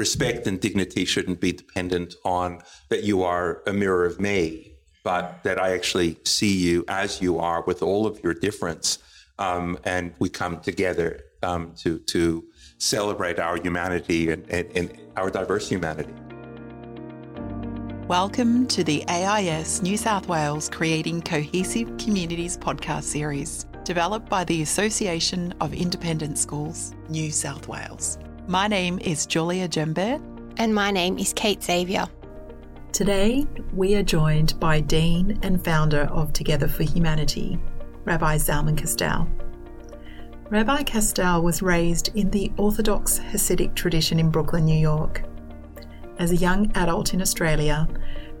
respect and dignity shouldn't be dependent on that you are a mirror of me, but that I actually see you as you are with all of your difference. Um, and we come together um, to, to celebrate our humanity and, and, and our diverse humanity. Welcome to the AIS New South Wales Creating Cohesive Communities podcast series, developed by the Association of Independent Schools, New South Wales. My name is Julia Jembert. And my name is Kate Xavier. Today, we are joined by Dean and founder of Together for Humanity, Rabbi Zalman Kastel. Rabbi Kastel was raised in the Orthodox Hasidic tradition in Brooklyn, New York. As a young adult in Australia,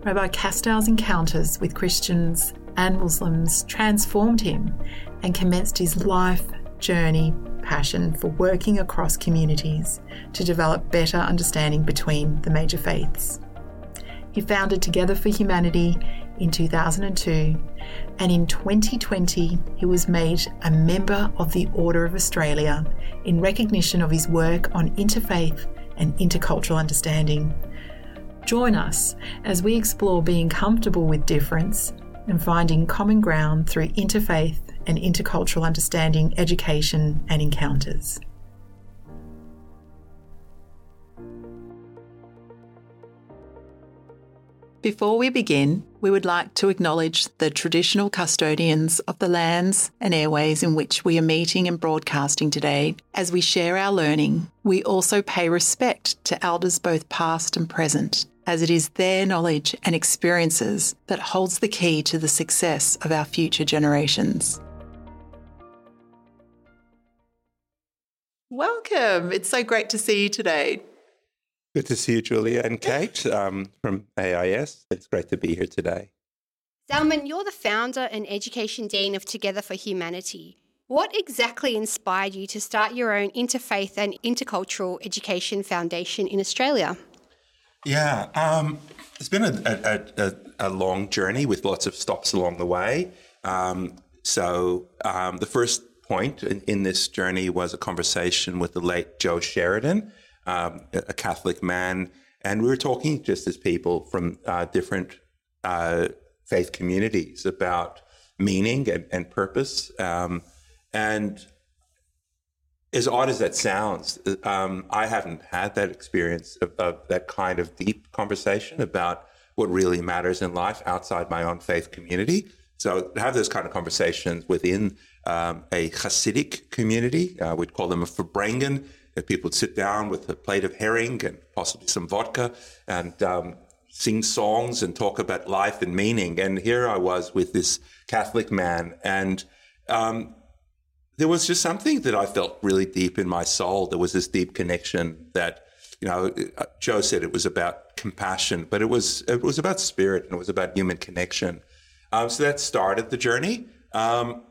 Rabbi Kastel's encounters with Christians and Muslims transformed him and commenced his life journey passion for working across communities to develop better understanding between the major faiths. He founded Together for Humanity in 2002, and in 2020, he was made a member of the Order of Australia in recognition of his work on interfaith and intercultural understanding. Join us as we explore being comfortable with difference and finding common ground through interfaith and intercultural understanding, education, and encounters. Before we begin, we would like to acknowledge the traditional custodians of the lands and airways in which we are meeting and broadcasting today. As we share our learning, we also pay respect to elders both past and present, as it is their knowledge and experiences that holds the key to the success of our future generations. Welcome. It's so great to see you today. Good to see you, Julia and Kate um, from AIS. It's great to be here today. Zalman, you're the founder and education dean of Together for Humanity. What exactly inspired you to start your own interfaith and intercultural education foundation in Australia? Yeah, um, it's been a, a, a, a, long journey with lots of stops along the way. Um, so um, the first point in, in, this journey was a conversation with the late Joe Sheridan, um, a Catholic man, and we were talking just as people from uh, different uh, faith communities about meaning and, and purpose. Um, and as odd as that sounds, um, I haven't had that experience of, of, that kind of deep conversation about what really matters in life outside my own faith community. So to have those kind of conversations within um, a Hasidic community. Uh, we'd call them a Farbrengen. People would sit down with a plate of herring and possibly some vodka and um, sing songs and talk about life and meaning. And here I was with this Catholic man, and um, there was just something that I felt really deep in my soul. There was this deep connection that, you know, uh, Joe said it was about compassion, but it was it was about spirit and it was about human connection. Um, so that started the journey. Um,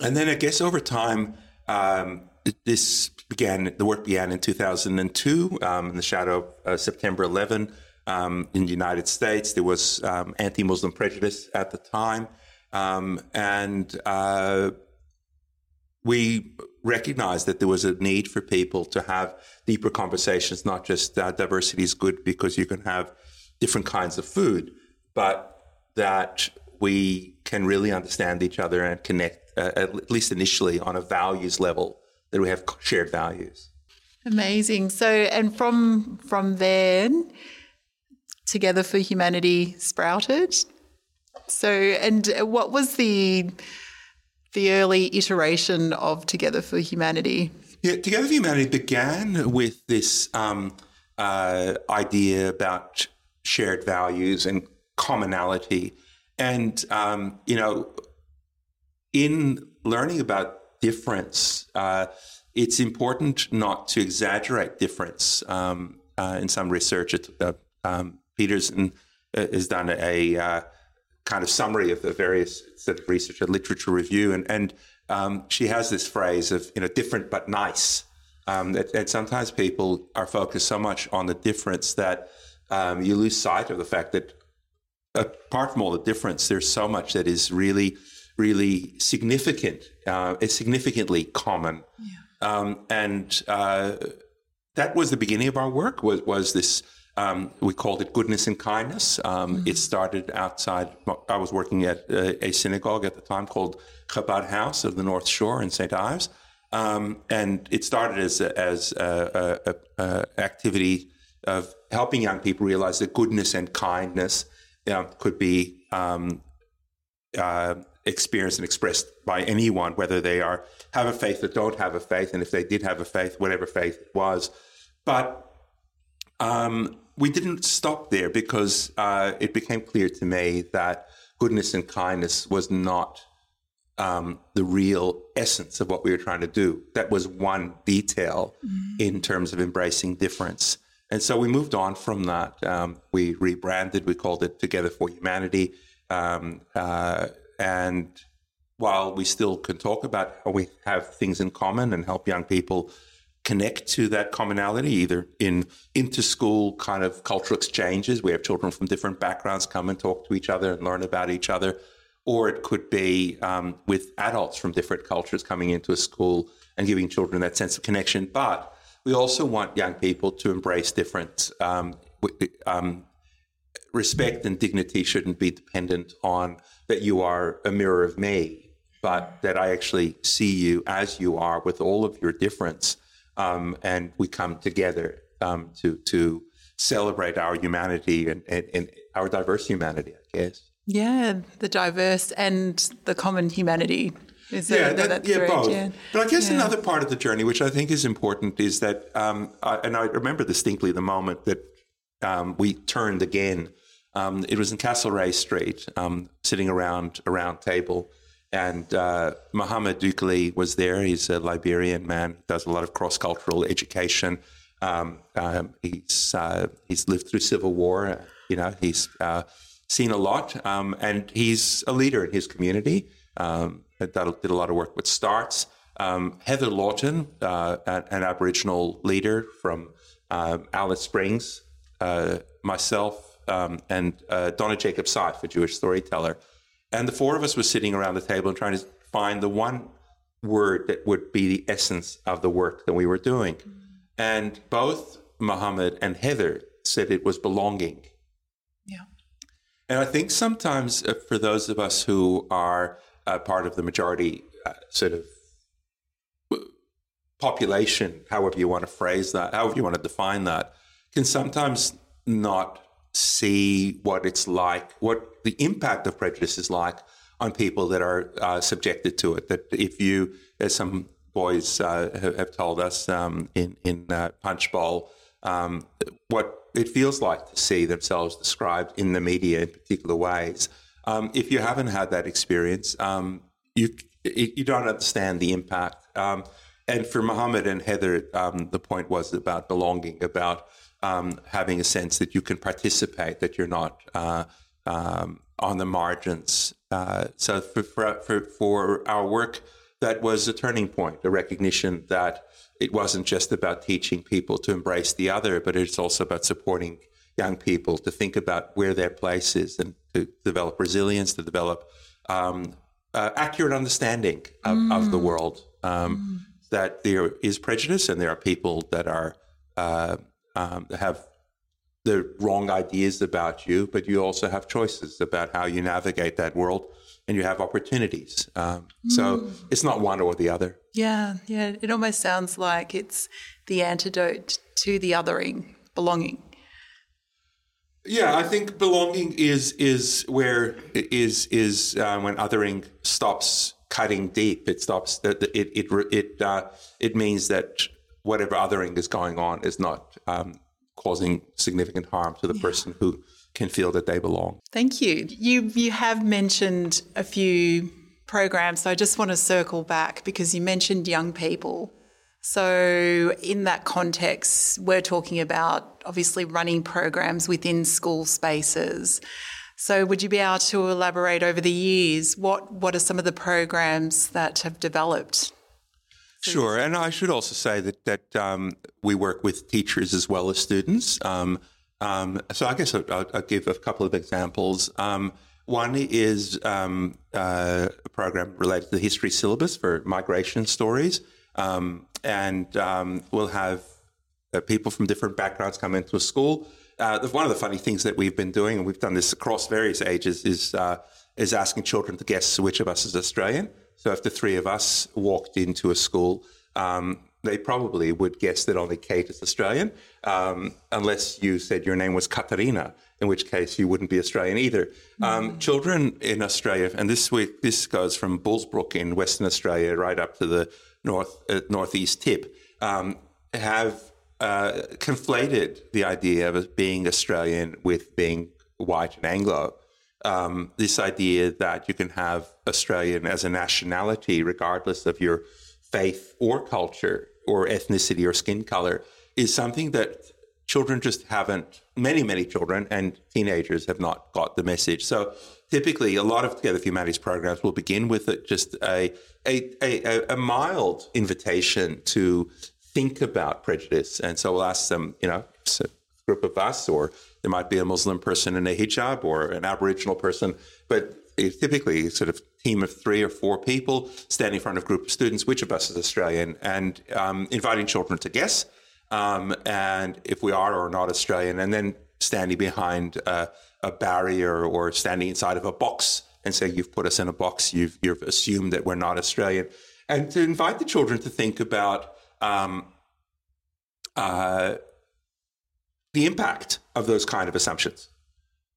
and then I guess over time, um, this began, the work began in 2002 um, in the shadow of uh, September 11 um, in the United States. There was um, anti Muslim prejudice at the time. Um, and uh, we recognized that there was a need for people to have deeper conversations, not just uh, diversity is good because you can have different kinds of food, but that we can really understand each other and connect uh, at least initially, on a values level, that we have shared values. Amazing. So, and from from then, Together for Humanity sprouted. So, and what was the the early iteration of Together for Humanity? Yeah, Together for Humanity began with this um, uh, idea about shared values and commonality, and um, you know, in learning about difference, uh, it's important not to exaggerate difference. Um, uh, in some research, uh, um, Peterson uh, has done a uh, kind of summary of the various set of research, a literature review, and, and um, she has this phrase of you know different but nice. Um, that, that, sometimes people are focused so much on the difference that um, you lose sight of the fact that apart from all the difference, there's so much that is really really significant. Uh, it's significantly common, yeah. um, and uh, that was the beginning of our work. Was was this? Um, we called it goodness and kindness. Um, mm-hmm. It started outside. I was working at a, a, synagogue at the time called Chabad House of the North Shore in St. Ives, um, and it started as a, as a, a, a, activity of helping young people realize that goodness and kindness you know, could be um, uh, experienced and expressed by anyone, whether they are have a faith or don't have a faith, and if they did have a faith, whatever faith it was. But um, we didn't stop there because uh, it became clear to me that goodness and kindness was not um, the real essence of what we were trying to do. That was one detail mm-hmm. in terms of embracing difference. And so we moved on from that. Um, we rebranded, we called it Together for Humanity. Um, uh, and while we still can talk about how we have things in common and help young people connect to that commonality, either in inter-school kind of cultural exchanges, we have children from different backgrounds come and talk to each other and learn about each other, or it could be um, with adults from different cultures coming into a school and giving children that sense of connection. But we also want young people to embrace different Um, um, respect and dignity shouldn't be dependent on that you are a mirror of me, but that I actually see you as you are with all of your difference, um, and we come together um, to to celebrate our humanity and, and, and our diverse humanity. I guess. Yeah, the diverse and the common humanity is yeah, that, that, yeah, both. Yeah. But I guess yeah. another part of the journey, which I think is important, is that, um, I, and I remember distinctly the moment that um, we turned again. Um, it was in Castlereagh Street, um, sitting around a round table, and uh, Mohammed Dukali was there. He's a Liberian man, does a lot of cross cultural education. Um, um, he's uh, he's lived through civil war. You know, he's uh, seen a lot, and he's a leader in his community. Um, that did a lot of work with STARTTS. Um, Heather Lawton, uh, an, Aboriginal leader from Alice Springs, uh, myself, um, and uh, Donna Jacob Sife, a Jewish storyteller. And the four of us were sitting around the table and trying to find the one word that would be the essence of the work that we were doing. Mm-hmm. And both Muhammad and Heather said it was belonging. Yeah. And I think sometimes uh, for those of us who are uh, part of the majority uh, sort of population, however you want to phrase that, however you want to define that, can sometimes not see what it's like, what the impact of prejudice is like on people that are uh, subjected to it. That if you, as some boys uh, have, told us um, in in uh, Punchbowl, um, what it feels like to see themselves described in the media in particular ways. Um, if you haven't had that experience, um, you you don't understand the impact. Um, and for Mohammed and Heather, um, the point was about belonging, about um, having a sense that you can participate, that you're not uh, um, on the margins. Uh, so for, for, for our work, that was a turning point, a recognition that it wasn't just about teaching people to embrace the other, but it's also about supporting young people to think about where their place is and to develop resilience, to develop um, uh, accurate understanding of, mm. of the mm. world. Um, mm. That there is prejudice and there are people that are uh, um, have the wrong ideas about you, but you also have choices about how you navigate that world and you have opportunities. Um, mm. So it's not one or the other. Yeah, yeah. It almost sounds like it's the antidote to the othering, belonging. Yeah, I think belonging is is where is is uh, when othering stops cutting deep. It stops that it it it uh, it means that whatever othering is going on is not um, causing significant harm to the yeah. person who can feel that they belong. Thank you. You you have mentioned a few programs, so I just want to circle back because you mentioned young people. So, in that context, we're talking about obviously running programs within school spaces. So, would you be able to elaborate over the years what, what are some of the programs that have developed? Sure, and I should also say that that um, we work with teachers as well as students. Um, um, so, I guess I'll, I'll, give a couple of examples. Um, one is um, uh, a program related to the history syllabus for migration stories. Um, and um, we'll have uh, people from different backgrounds come into a school. Uh, one of the funny things that we've been doing, and we've done this across various ages, is uh, is asking children to guess which of us is Australian. So if the three of us walked into a school, um, they probably would guess that only Kate is Australian, um, unless you said your name was Katarina, in which case you wouldn't be Australian either. Um, mm. Children in Australia, and this week this goes from Bullsbrook in Western Australia right up to the north uh, northeast tip, um, have uh, conflated the idea of being Australian with being white and Anglo. Um, this idea that you can have Australian as a nationality, regardless of your faith or culture or ethnicity or skin color, is something that children just haven't, many, many children and teenagers have not got the message. So typically, a lot of Together for Humanities programs will begin with it, just a, a, a, a mild invitation to think about prejudice. And so we'll ask them, you know, a group of us, or there might be a Muslim person in a hijab or an Aboriginal person, but typically sort of team of three or four people standing in front of a group of students, which of us is Australian, and um, inviting children to guess, um, and if we are or not Australian, and then standing behind a barrier or standing inside of a box and saying, "You've put us in a box. You've you've assumed that we're not Australian," and to invite the children to think about um, uh, the impact of those kind of assumptions.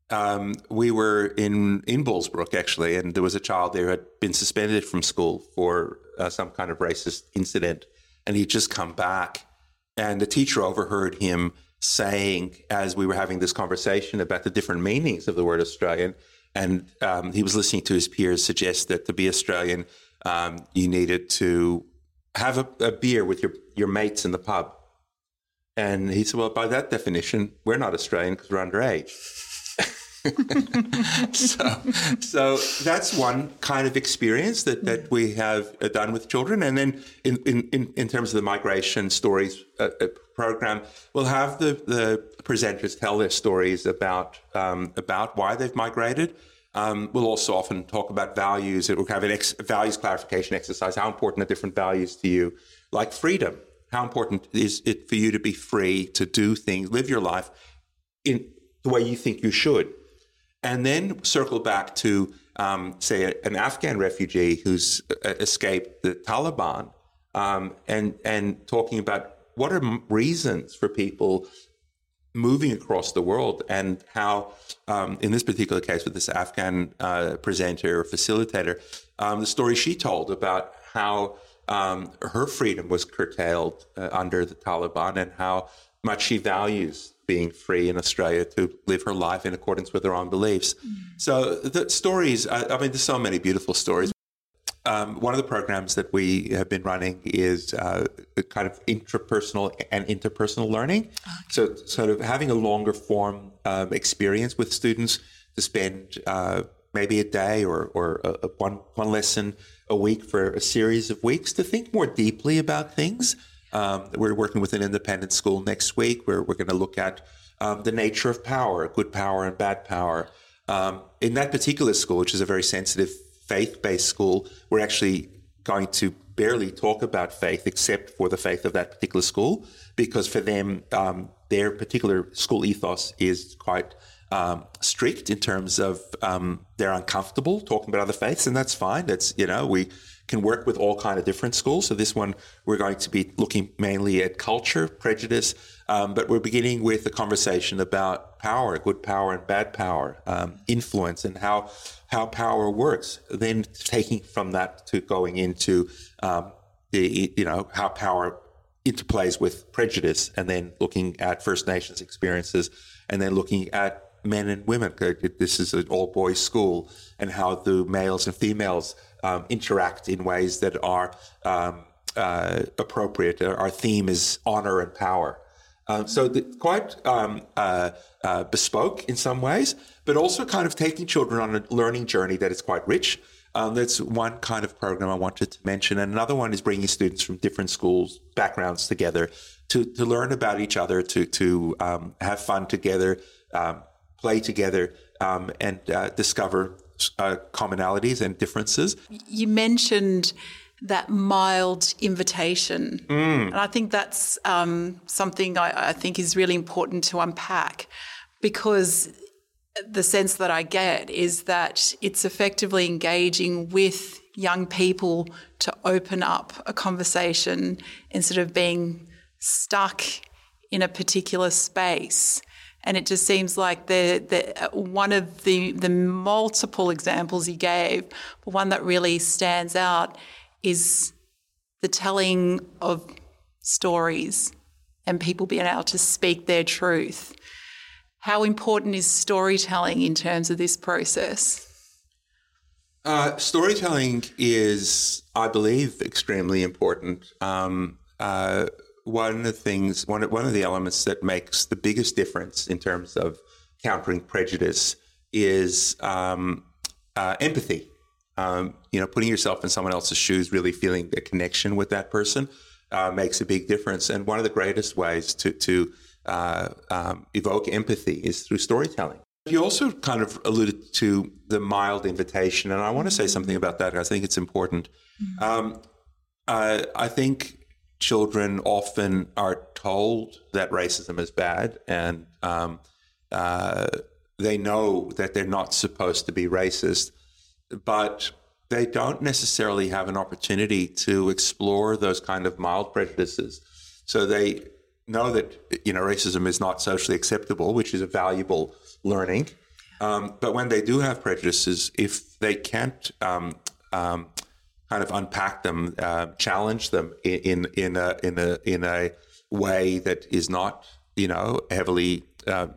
Um, we were in in Bullsbrook actually, and there was a child there who had been suspended from school for uh, some kind of racist incident, and he'd just come back, and the teacher overheard him saying, as we were having this conversation about the different meanings of the word Australian, and um, he was listening to his peers suggest that to be Australian, um, you needed to have a, a beer with your, your mates in the pub. And he said, Well, by that definition, we're not Australian because we're underage. so, so that's one kind of experience that, that we have uh, done with children. And then in, in, in terms of the migration stories uh, uh, program, we'll have the, the presenters tell their stories about, um, about why they've migrated. Um, we'll also often talk about values. It will have an ex- values clarification exercise. How important are different values to you? Like freedom. How important is it for you to be free to do things, live your life in the way you think you should? And then circle back to, um, say, an Afghan refugee who's uh, escaped the Taliban um, and, and talking about what are reasons for people moving across the world and how, um, in this particular case with this Afghan uh, presenter or facilitator, um, the story she told about how um, her freedom was curtailed uh, under the Taliban and how much she values being free in Australia to live her life in accordance with her own beliefs. Mm. So the stories, I, I mean, there's so many beautiful stories. Um, one of the programs that we have been running is uh, kind of intrapersonal and interpersonal learning. Okay. So, sort of having a longer form um, experience with students to spend uh, maybe a day or, or a, a one, one lesson a week for a series of weeks to think more deeply about things. Um, we're working with an independent school next week where we're going to look at um, the nature of power, good power and bad power. Um, in that particular school, which is a very sensitive faith based school, we're actually going to barely talk about faith except for the faith of that particular school, because for them, um, their particular school ethos is quite um, strict in terms of um, they're uncomfortable talking about other faiths, and that's fine. That's you know we can work with all kind of different schools. So this one we're going to be looking mainly at culture, prejudice, um, but we're beginning with a conversation about power, good power and bad power, um, influence, and how how power works. Then taking from that to going into um, the you know how power interplays with prejudice, and then looking at First Nations experiences, and then looking at men and women. This is an all boys school, and how the males and females um, interact in ways that are um, uh, appropriate. Our theme is honor and power. Um, so the, quite um, uh, uh, bespoke in some ways, but also kind of taking children on a learning journey that is quite rich. Um, that's one kind of program I wanted to mention. And another one is bringing students from different schools, backgrounds together to, to learn about each other, to, to um, have fun together, um, play together, um, and uh, discover uh, commonalities and differences. You mentioned that mild invitation. Mm. And I think that's um, something I, I think is really important to unpack because the sense that I get is that it's effectively engaging with young people to open up a conversation instead of being stuck in a particular space. And it just seems like the, the one of the the multiple examples he gave, but one that really stands out is the telling of stories and people being able to speak their truth. How important is storytelling in terms of this process? Uh, storytelling is, I believe, extremely important. Um, uh, one of the things, one of, one of the elements that makes the biggest difference in terms of countering prejudice is um, uh, empathy. Um, you know, putting yourself in someone else's shoes, really feeling a connection with that person, uh, makes a big difference. And one of the greatest ways to to uh, um, evoke empathy is through storytelling. You also kind of alluded to the mild invitation, and I want to say something about that. I think it's important. Mm-hmm. Um, uh, I think children often are told that racism is bad, and um, uh, they know that they're not supposed to be racist, but they don't necessarily have an opportunity to explore those kind of mild prejudices. So they know that you know racism is not socially acceptable, which is a valuable learning. Um, but when they do have prejudices, if they can't um, um, kind of unpack them, uh, challenge them in in a in a in a way that is not you know heavily uh,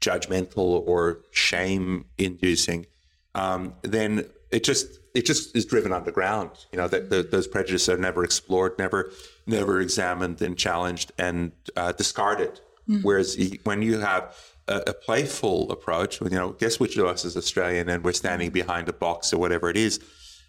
judgmental or shame inducing, um, then it just it just is driven underground. You know that those prejudices are never explored, never never examined and challenged and uh, discarded. Mm. Whereas when you have a, a, playful approach, you know, guess which of us is Australian, and we're standing behind a box or whatever it is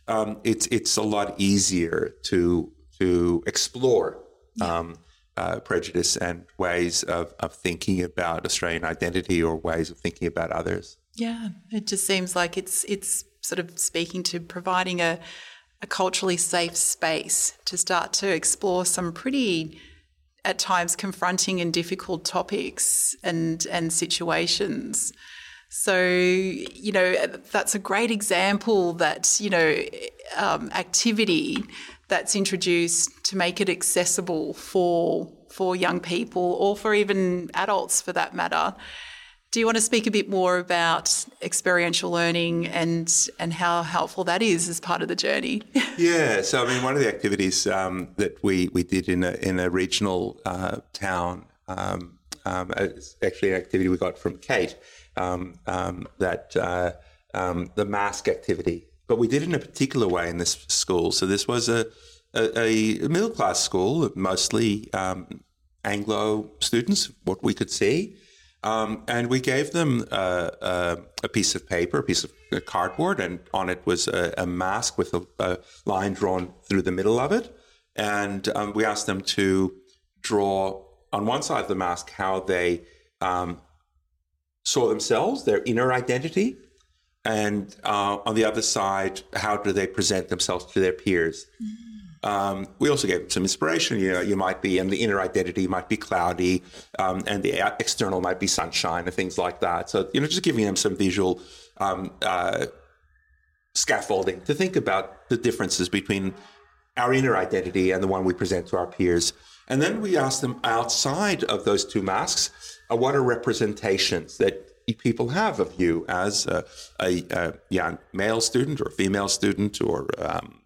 um, it's it's a lot easier to to explore um, uh, prejudice and ways of, of thinking about Australian identity or ways of thinking about others. Yeah, it just seems like it's it's sort of speaking to providing a a culturally safe space to start to explore some pretty at times confronting and difficult topics and and situations so, you know, that's a great example that, you know, um, activity that's introduced to make it accessible for for young people or for even adults for that matter. Do you want to speak a bit more about experiential learning and and how helpful that is as part of the journey? yeah, so I mean, one of the activities um, that we we did in a in a regional uh, town, um, um, it's actually an activity we got from Kate that uh, um, the mask activity. But we did it in a particular way in this school. So this was a, a, a middle class school, mostly um, Anglo students, what we could see. Um, and we gave them uh, uh, a piece of paper, a piece of cardboard, and on it was a, a mask with a, a, line drawn through the middle of it. And um, we asked them to draw on one side of the mask how they um, saw themselves, their inner identity, and uh, on the other side, how do they present themselves to their peers? Um, we also gave them some inspiration. You know, you might be, and the inner identity might be cloudy, um, and the external might be sunshine and things like that. So, you know, just giving them some visual um, uh, scaffolding to think about the differences between our inner identity and the one we present to our peers. And then we asked them outside of those two masks, uh, what are representations that people have of you as a, a, a young male student or female student or um,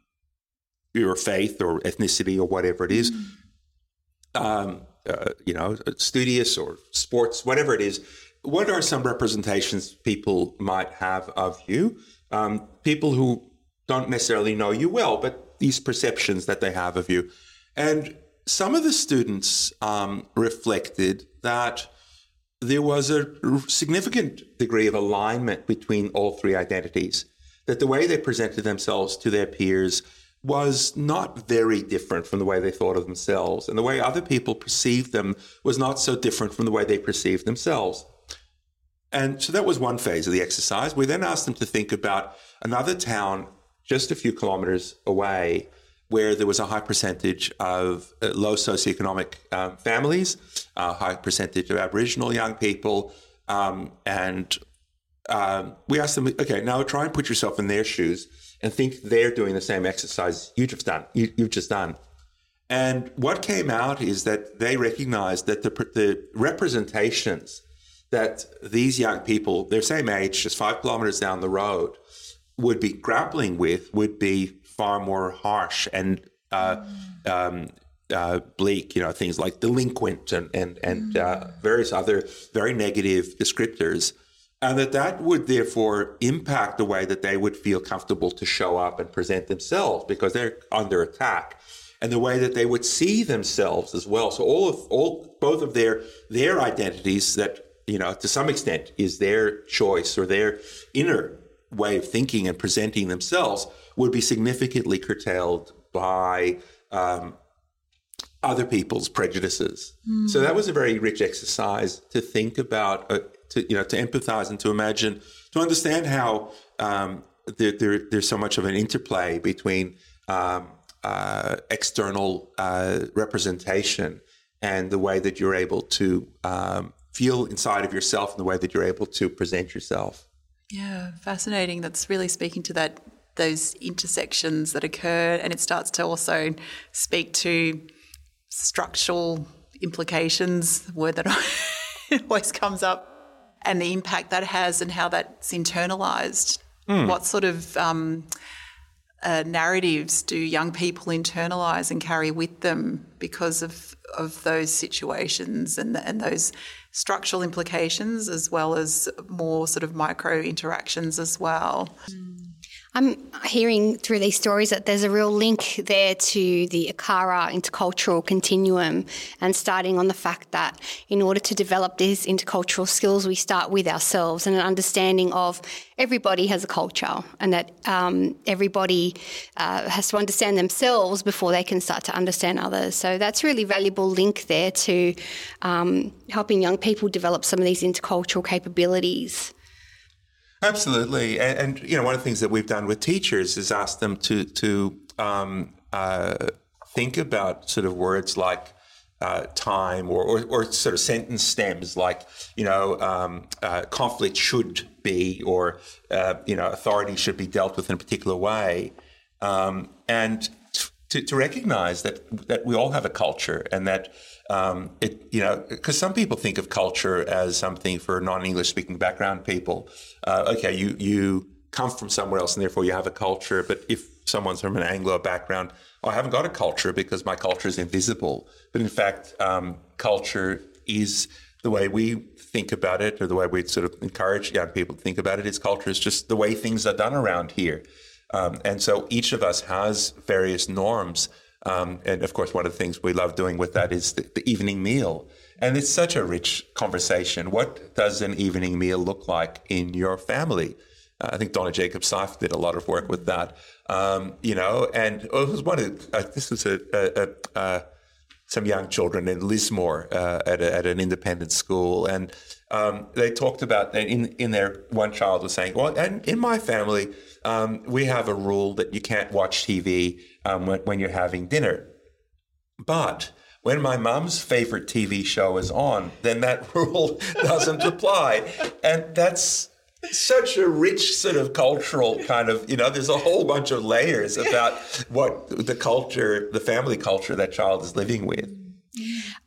your faith or ethnicity or whatever it is, mm-hmm. um, uh, you know, studious or sports, whatever it is. What are some representations people might have of you? Um, people who don't necessarily know you well, but these perceptions that they have of you. And some of the students um, reflected that there was a significant degree of alignment between all three identities, that the way they presented themselves to their peers was not very different from the way they thought of themselves. And the way other people perceived them was not so different from the way they perceived themselves. And so that was one phase of the exercise. We then asked them to think about another town just a few kilometers away where there was a high percentage of uh, low socioeconomic um, families, a high percentage of Aboriginal young people, um, and um, we asked them, okay, now try and put yourself in their shoes and think they're doing the same exercise you just done. You, have just done. And what came out is that they recognized that the, the representations that these young people, their same age, just five kilometers down the road, would be grappling with would be far more harsh and uh, um, uh, bleak. You know, things like delinquent and and and uh, various other very negative descriptors, and that that would therefore impact the way that they would feel comfortable to show up and present themselves because they're under attack. And the way that they would see themselves as well. So all of all both of their their identities that you know to some extent is their choice or their inner way of thinking and presenting themselves would be significantly curtailed by um, other people's prejudices. Mm. So that was a very rich exercise to think about, uh, to you know, to empathize and to imagine, to understand how um, there, there, there's so much of an interplay between um, uh, external uh, representation and the way that you're able to um, feel inside of yourself and the way that you're able to present yourself. Yeah, fascinating. That's really speaking to that those intersections that occur, and it starts to also speak to structural implications. Word that always comes up, and the impact that has, and how that's internalized. Mm. What sort of um, uh, narratives do young people internalize and carry with them because of of those situations and and those structural implications as well as more sort of micro interactions as well. I'm hearing through these stories that there's a real link there to the ACARA intercultural continuum and starting on the fact that in order to develop these intercultural skills, we start with ourselves and an understanding of everybody has a culture and that um, everybody uh, has to understand themselves before they can start to understand others. So that's really valuable link there to um, helping young people develop some of these intercultural capabilities. Absolutely, and, and, you know one of the things that we've done with teachers is ask them to to um, uh, think about sort of words like uh, time or, or, or, sort of sentence stems like you know um, uh, conflict should be or uh, you know authority should be dealt with in a particular way, um, and to, to recognize that that we all have a culture and that um, it, you know, because some people think of culture as something for non-English speaking background people. Uh, okay, you you come from somewhere else, and therefore you have a culture. But if someone's from an Anglo background, oh, I haven't got a culture because my culture is invisible. But in fact, um, culture is the way we think about it, or the way we sort of encourage young people to think about it. Is culture is just the way things are done around here. Um, and so each of us has various norms um, and of course, one of the things we love doing with that is the, the, evening meal. And it's such a rich conversation. What does an evening meal look like in your family? Uh, I think Donna Jacobs Sife did a lot of work with that. Um, you know, and it was one of uh, this was a, a, a, uh, some young children in Lismore uh, at, at, an independent school, and um, they talked about in in their one child was saying, well, and in my family, um, we have a rule that you can't watch TV um, when, when you're having dinner. But when my mom's favorite TV show is on, then that rule doesn't apply. And that's such a rich sort of cultural kind of, you know, there's a whole bunch of layers about what the culture, the family culture that child is living with.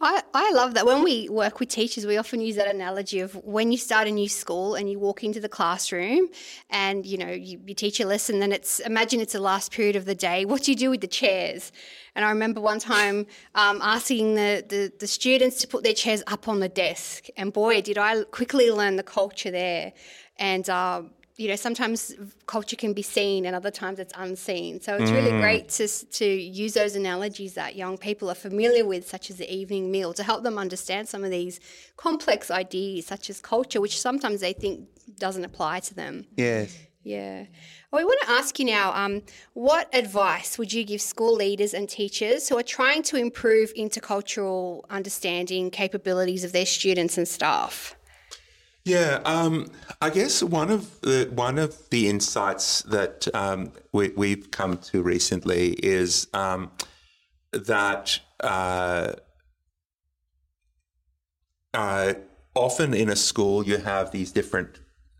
I, I love that. When we work with teachers, we often use that analogy of when you start a new school and you walk into the classroom and, you know, you, you teach a lesson, then it's, imagine it's the last period of the day. What do you do with the chairs? And I remember one time um, asking the, the, the, students to put their chairs up on the desk. And boy, did I quickly learn the culture there. And uh, you know, sometimes culture can be seen and other times it's unseen. So it's mm. really great to, to use those analogies that young people are familiar with, such as the evening meal, to help them understand some of these complex ideas, such as culture, which sometimes they think doesn't apply to them. Yes. Yeah. Well, we want to ask you now um, what advice would you give school leaders and teachers who are trying to improve intercultural understanding capabilities of their students and staff? Yeah, um, I guess one of the one of the insights that um, we, have come to recently is um, that uh, uh, often in a school you have these different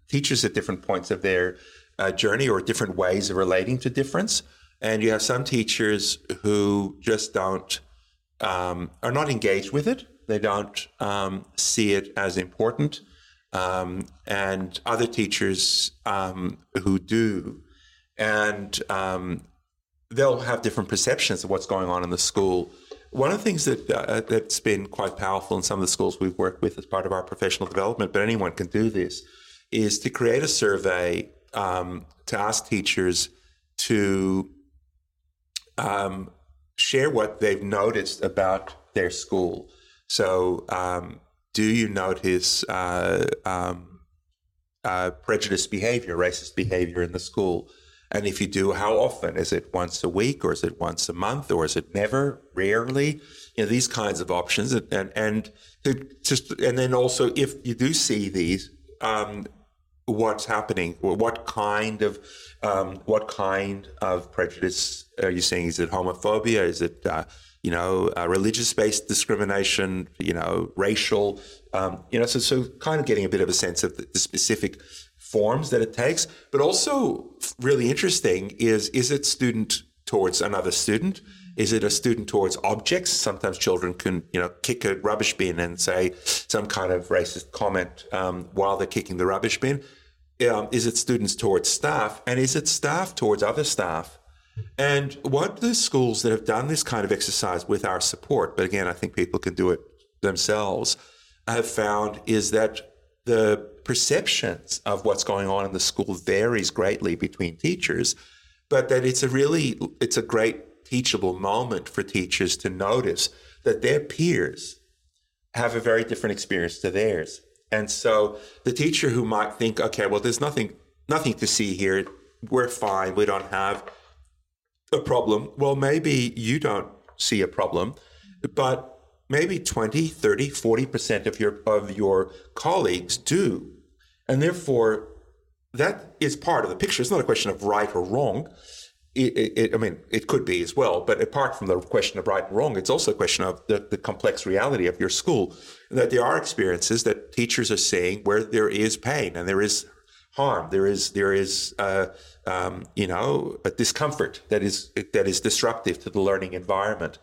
teachers at different points of their uh, journey or different ways of relating to difference, and you have some teachers who just don't um, are not engaged with it. They don't um, see it as important, um, and other teachers um, who do, and um, they'll have different perceptions of what's going on in the school. One of the things that uh, that's been quite powerful in some of the schools we've worked with as part of our professional development, but anyone can do this, is to create a survey um, to ask teachers to um, share what they've noticed about their school. So, um, do you notice uh, um, uh, prejudiced behavior, racist behavior in the school? And if you do, how often? Is it once a week, or is it once a month, or is it never, rarely? You know, these kinds of options, and and, and just and then also if you do see these, um, what's happening? What kind of um, what kind of prejudice are you seeing? Is it homophobia? Is it uh, you know uh, religious based discrimination? You know racial? Um, you know so so kind of getting a bit of a sense of the, the specific forms that it takes, but also really interesting is is it student towards another student? Is it a student towards objects? Sometimes children can, you know, kick a rubbish bin and say some kind of racist comment um, while they're kicking the rubbish bin. Um, is it students towards staff? And is it staff towards other staff? And what the schools that have done this kind of exercise with our support, but again, I think people can do it themselves, have found is that the perceptions of what's going on in the school varies greatly between teachers, but that it's a really it's a great teachable moment for teachers to notice that their peers have a very different experience to theirs. And so the teacher who might think, okay, well, there's nothing nothing to see here. We're fine. We don't have a problem. Well, maybe you don't see a problem, but maybe 20, 30, 40% of your of your colleagues do. And therefore that is part of the picture. It's not a question of right or wrong. It, it, I mean, it could be as well, but apart from the question of right and wrong, it's also a question of the, the complex reality of your school. That there are experiences that teachers are seeing where there is pain and there is harm, there is there is uh, um, you know a discomfort that is that is disruptive to the learning environment.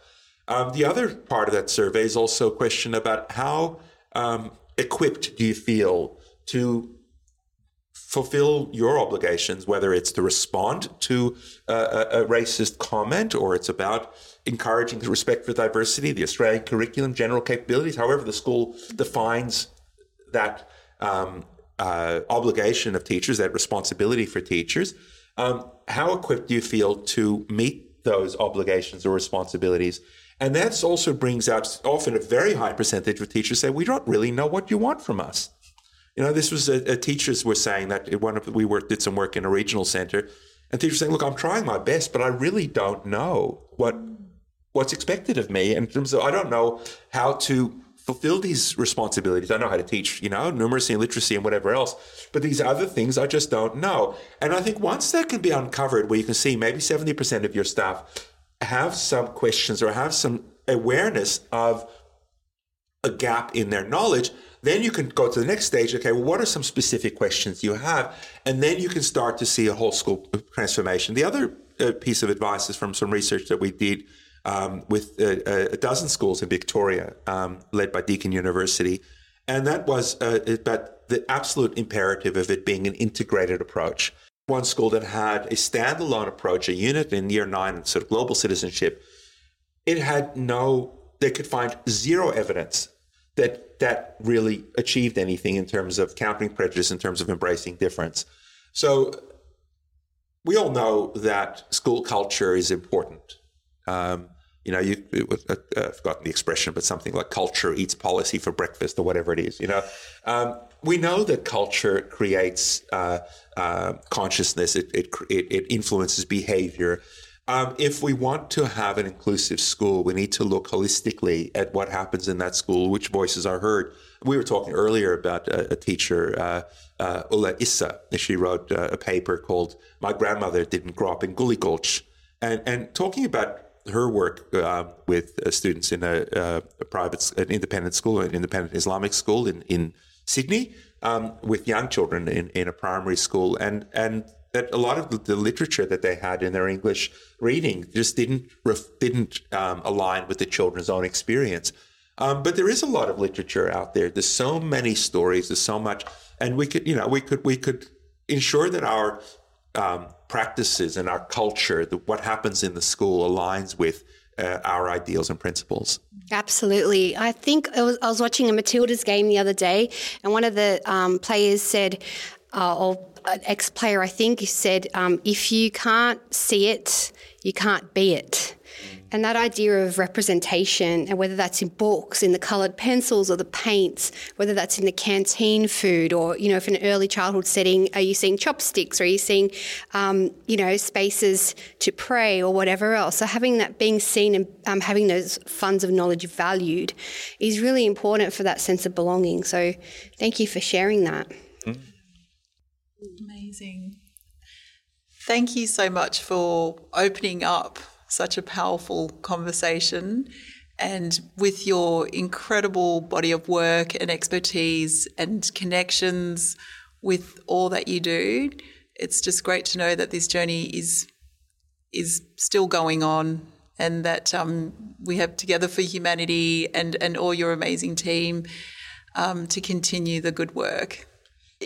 Um, the other part of that survey is also a question about how um, equipped do you feel to fulfill your obligations, whether it's to respond to a, a, racist comment or it's about encouraging the respect for diversity, the Australian curriculum, general capabilities, however the school defines that um, uh, obligation of teachers, that responsibility for teachers. Um, how equipped do you feel to meet those obligations or responsibilities? And that also brings out often a very high percentage of teachers say, we don't really know what you want from us. You know, this was a, a teachers were saying that one of we did some work in a regional center, and teachers saying, "Look, I'm trying my best, but I really don't know what what's expected of me in terms of I don't know how to fulfill these responsibilities. I know how to teach, you know, numeracy and literacy and whatever else, but these other things I just don't know. And I think once that can be uncovered, where you can see maybe seventy percent of your staff have some questions or have some awareness of a gap in their knowledge then you can go to the next stage. Okay, well, what are some specific questions you have? And then you can start to see a whole school transformation. The other uh, piece of advice is from some research that we did um, with uh, a dozen schools in Victoria, um, led by Deakin University. And that was uh, about the absolute imperative of it being an integrated approach. One school that had a standalone approach, a unit in year nine, sort of global citizenship, it had no, they could find zero evidence that that really achieved anything in terms of countering prejudice, in terms of embracing difference. So we all know that school culture is important. Um, you know, you uh, uh, I've forgotten the expression, but something like culture eats policy for breakfast or whatever it is. You know, um, we know that culture creates uh, uh, consciousness. It, it, it influences behavior. Um, if we want to have an inclusive school, we need to look holistically at what happens in that school, which voices are heard. We were talking earlier about a, a teacher, uh, uh, Ulla Issa. She wrote uh, a paper called "My Grandmother Didn't Grow Up in Gully Gulch," and and talking about her work uh, with uh, students in a, uh, a, private, an independent school, an independent Islamic school in in Sydney, um, with young children in, in a primary school, and and that a lot of the, the, literature that they had in their English reading just didn't didn't um, align with the children's own experience. Um, but there is a lot of literature out there. There's so many stories. There's so much, and we could, you know, we could we could ensure that our um, practices and our culture, the, what happens in the school, aligns with uh, our ideals and principles. Absolutely. I think I was, I was, watching a Matildas game the other day, and one of the um, players said, uh, or an ex player, I think, said, um, if you can't see it, you can't be it. And that idea of representation, and whether that's in books, in the coloured pencils or the paints, whether that's in the canteen food, or you know, if in an early childhood setting, are you seeing chopsticks, or are you seeing, um, you know, spaces to pray or whatever else? So having that being seen and um, having those funds of knowledge valued is really important for that sense of belonging. So thank you for sharing that. Amazing. Thank you so much for opening up such a powerful conversation. And with your incredible body of work and expertise and connections with all that you do, it's just great to know that this journey is is still going on and that um, we have Together for Humanity and, and all your amazing team um, to continue the good work.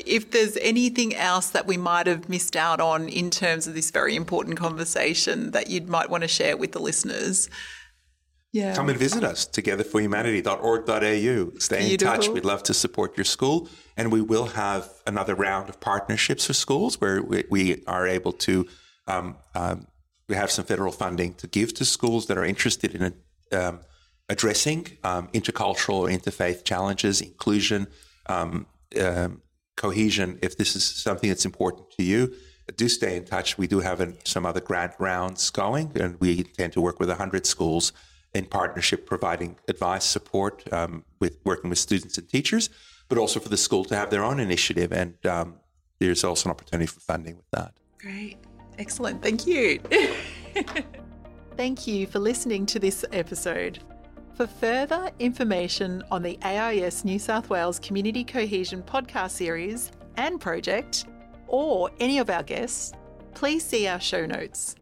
If there's anything else that we might have missed out on in terms of this very important conversation that you might want to share with the listeners, yeah. Come and visit us, togetherforhumanity.org.au. Stay Beautiful. in touch. We'd love to support your school. And we will have another round of partnerships for schools where we, we are able to, um, um, we have some federal funding to give to schools that are interested in um, addressing um, intercultural or interfaith challenges, inclusion, um, um, cohesion, if this is something that's important to you, do stay in touch. We do have an, some other grant rounds going, and we intend to work with 100 schools in partnership, providing advice, support um, with working with students and teachers, but also for the school to have their own initiative. And um, there's also an opportunity for funding with that. Great. Excellent. Thank you. Thank you for listening to this episode. For further information on the AIS New South Wales Community Cohesion podcast series and project, or any of our guests, please see our show notes.